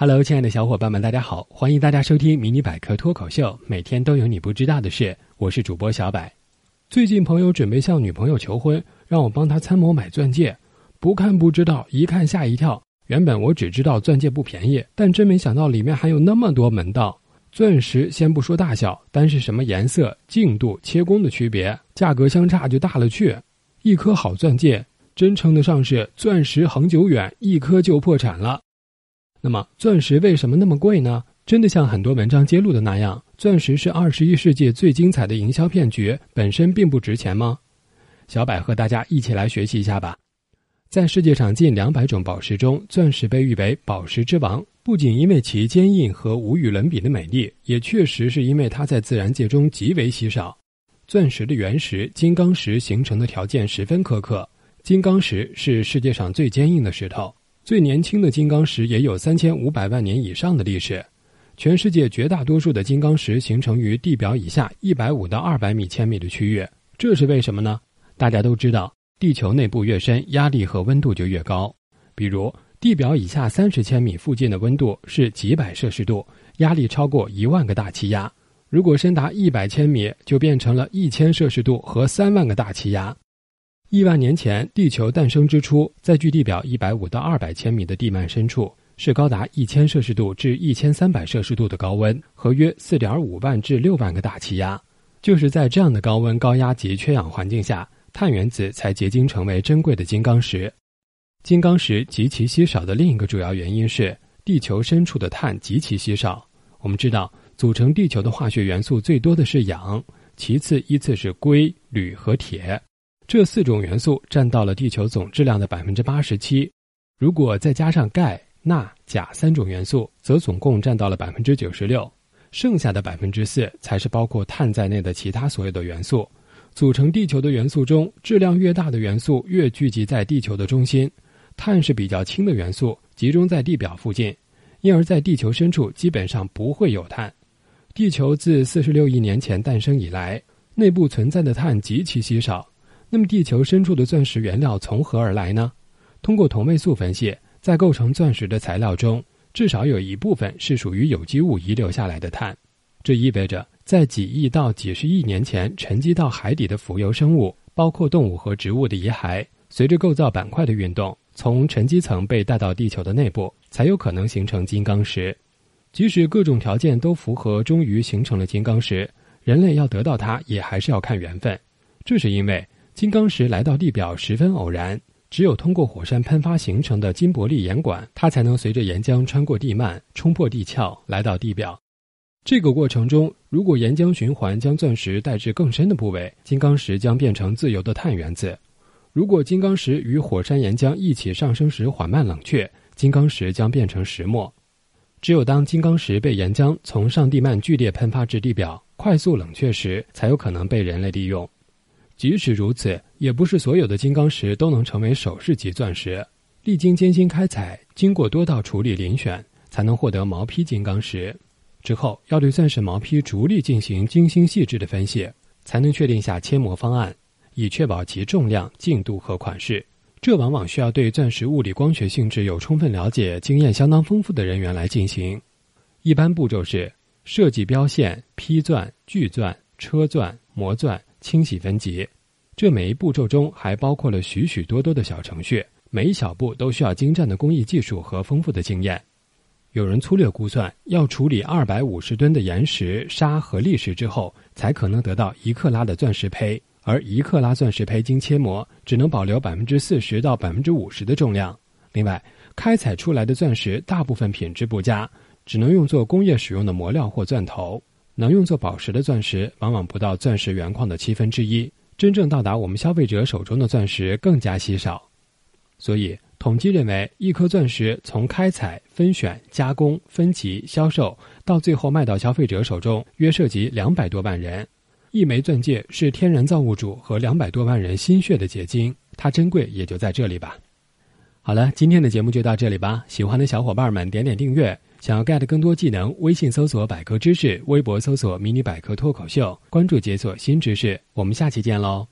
Hello，亲爱的小伙伴们，大家好！欢迎大家收听《迷你百科脱口秀》，每天都有你不知道的事。我是主播小百。最近朋友准备向女朋友求婚，让我帮他参谋买钻戒。不看不知道，一看吓一跳。原本我只知道钻戒不便宜，但真没想到里面还有那么多门道。钻石先不说大小，单是什么颜色、净度、切工的区别，价格相差就大了去。一颗好钻戒，真称得上是钻石恒久远，一颗就破产了。那么，钻石为什么那么贵呢？真的像很多文章揭露的那样，钻石是二十一世纪最精彩的营销骗局，本身并不值钱吗？小柏和大家一起来学习一下吧。在世界上近两百种宝石中，钻石被誉为宝石之王，不仅因为其坚硬和无与伦比的美丽，也确实是因为它在自然界中极为稀少。钻石的原石金刚石形成的条件十分苛刻，金刚石是世界上最坚硬的石头。最年轻的金刚石也有三千五百万年以上的历史。全世界绝大多数的金刚石形成于地表以下一百五到二百米千米的区域，这是为什么呢？大家都知道，地球内部越深，压力和温度就越高。比如，地表以下三十千米附近的温度是几百摄氏度，压力超过一万个大气压；如果深达一百千米，就变成了一千摄氏度和三万个大气压。亿万年前，地球诞生之初，在距地表一百五到二百千米的地幔深处，是高达一千摄氏度至一千三百摄氏度的高温和约四点五万至六万个大气压。就是在这样的高温、高压及缺氧环境下，碳原子才结晶成为珍贵的金刚石。金刚石极其稀少的另一个主要原因是，地球深处的碳极其稀少。我们知道，组成地球的化学元素最多的是氧，其次依次是硅、铝和铁。这四种元素占到了地球总质量的百分之八十七，如果再加上钙、钠、钾三种元素，则总共占到了百分之九十六。剩下的百分之四才是包括碳在内的其他所有的元素。组成地球的元素中，质量越大的元素越聚集在地球的中心。碳是比较轻的元素，集中在地表附近，因而，在地球深处基本上不会有碳。地球自四十六亿年前诞生以来，内部存在的碳极其稀少。那么，地球深处的钻石原料从何而来呢？通过同位素分析，在构成钻石的材料中，至少有一部分是属于有机物遗留下来的碳。这意味着，在几亿到几十亿年前沉积到海底的浮游生物，包括动物和植物的遗骸，随着构造板块的运动，从沉积层被带到地球的内部，才有可能形成金刚石。即使各种条件都符合，终于形成了金刚石，人类要得到它，也还是要看缘分。这是因为。金刚石来到地表十分偶然，只有通过火山喷发形成的金伯利岩管，它才能随着岩浆穿过地幔，冲破地壳，来到地表。这个过程中，如果岩浆循环将钻石带至更深的部位，金刚石将变成自由的碳原子；如果金刚石与火山岩浆一起上升时缓慢冷却，金刚石将变成石墨。只有当金刚石被岩浆从上地幔剧烈喷发至地表，快速冷却时，才有可能被人类利用。即使如此，也不是所有的金刚石都能成为首饰级钻石。历经艰辛开采，经过多道处理遴选，才能获得毛坯金刚石。之后要对钻石毛坯逐粒进行精心细致的分析，才能确定下切磨方案，以确保其重量、净度和款式。这往往需要对钻石物理光学性质有充分了解、经验相当丰富的人员来进行。一般步骤是设计标线、批钻、锯钻、车钻、磨钻。清洗分级，这每一步骤中还包括了许许多多的小程序，每一小步都需要精湛的工艺技术和丰富的经验。有人粗略估算，要处理二百五十吨的岩石、沙和砾石之后，才可能得到一克拉的钻石胚。而一克拉钻石胚经切磨，只能保留百分之四十到百分之五十的重量。另外，开采出来的钻石大部分品质不佳，只能用作工业使用的磨料或钻头。能用作宝石的钻石，往往不到钻石原矿的七分之一。真正到达我们消费者手中的钻石更加稀少。所以，统计认为，一颗钻石从开采、分选、加工、分级、销售，到最后卖到消费者手中，约涉及两百多万人。一枚钻戒是天然造物主和两百多万人心血的结晶，它珍贵也就在这里吧。好了，今天的节目就到这里吧。喜欢的小伙伴们，点点订阅。想要 get 更多技能，微信搜索百科知识，微博搜索迷你百科脱口秀，关注解锁新知识。我们下期见喽！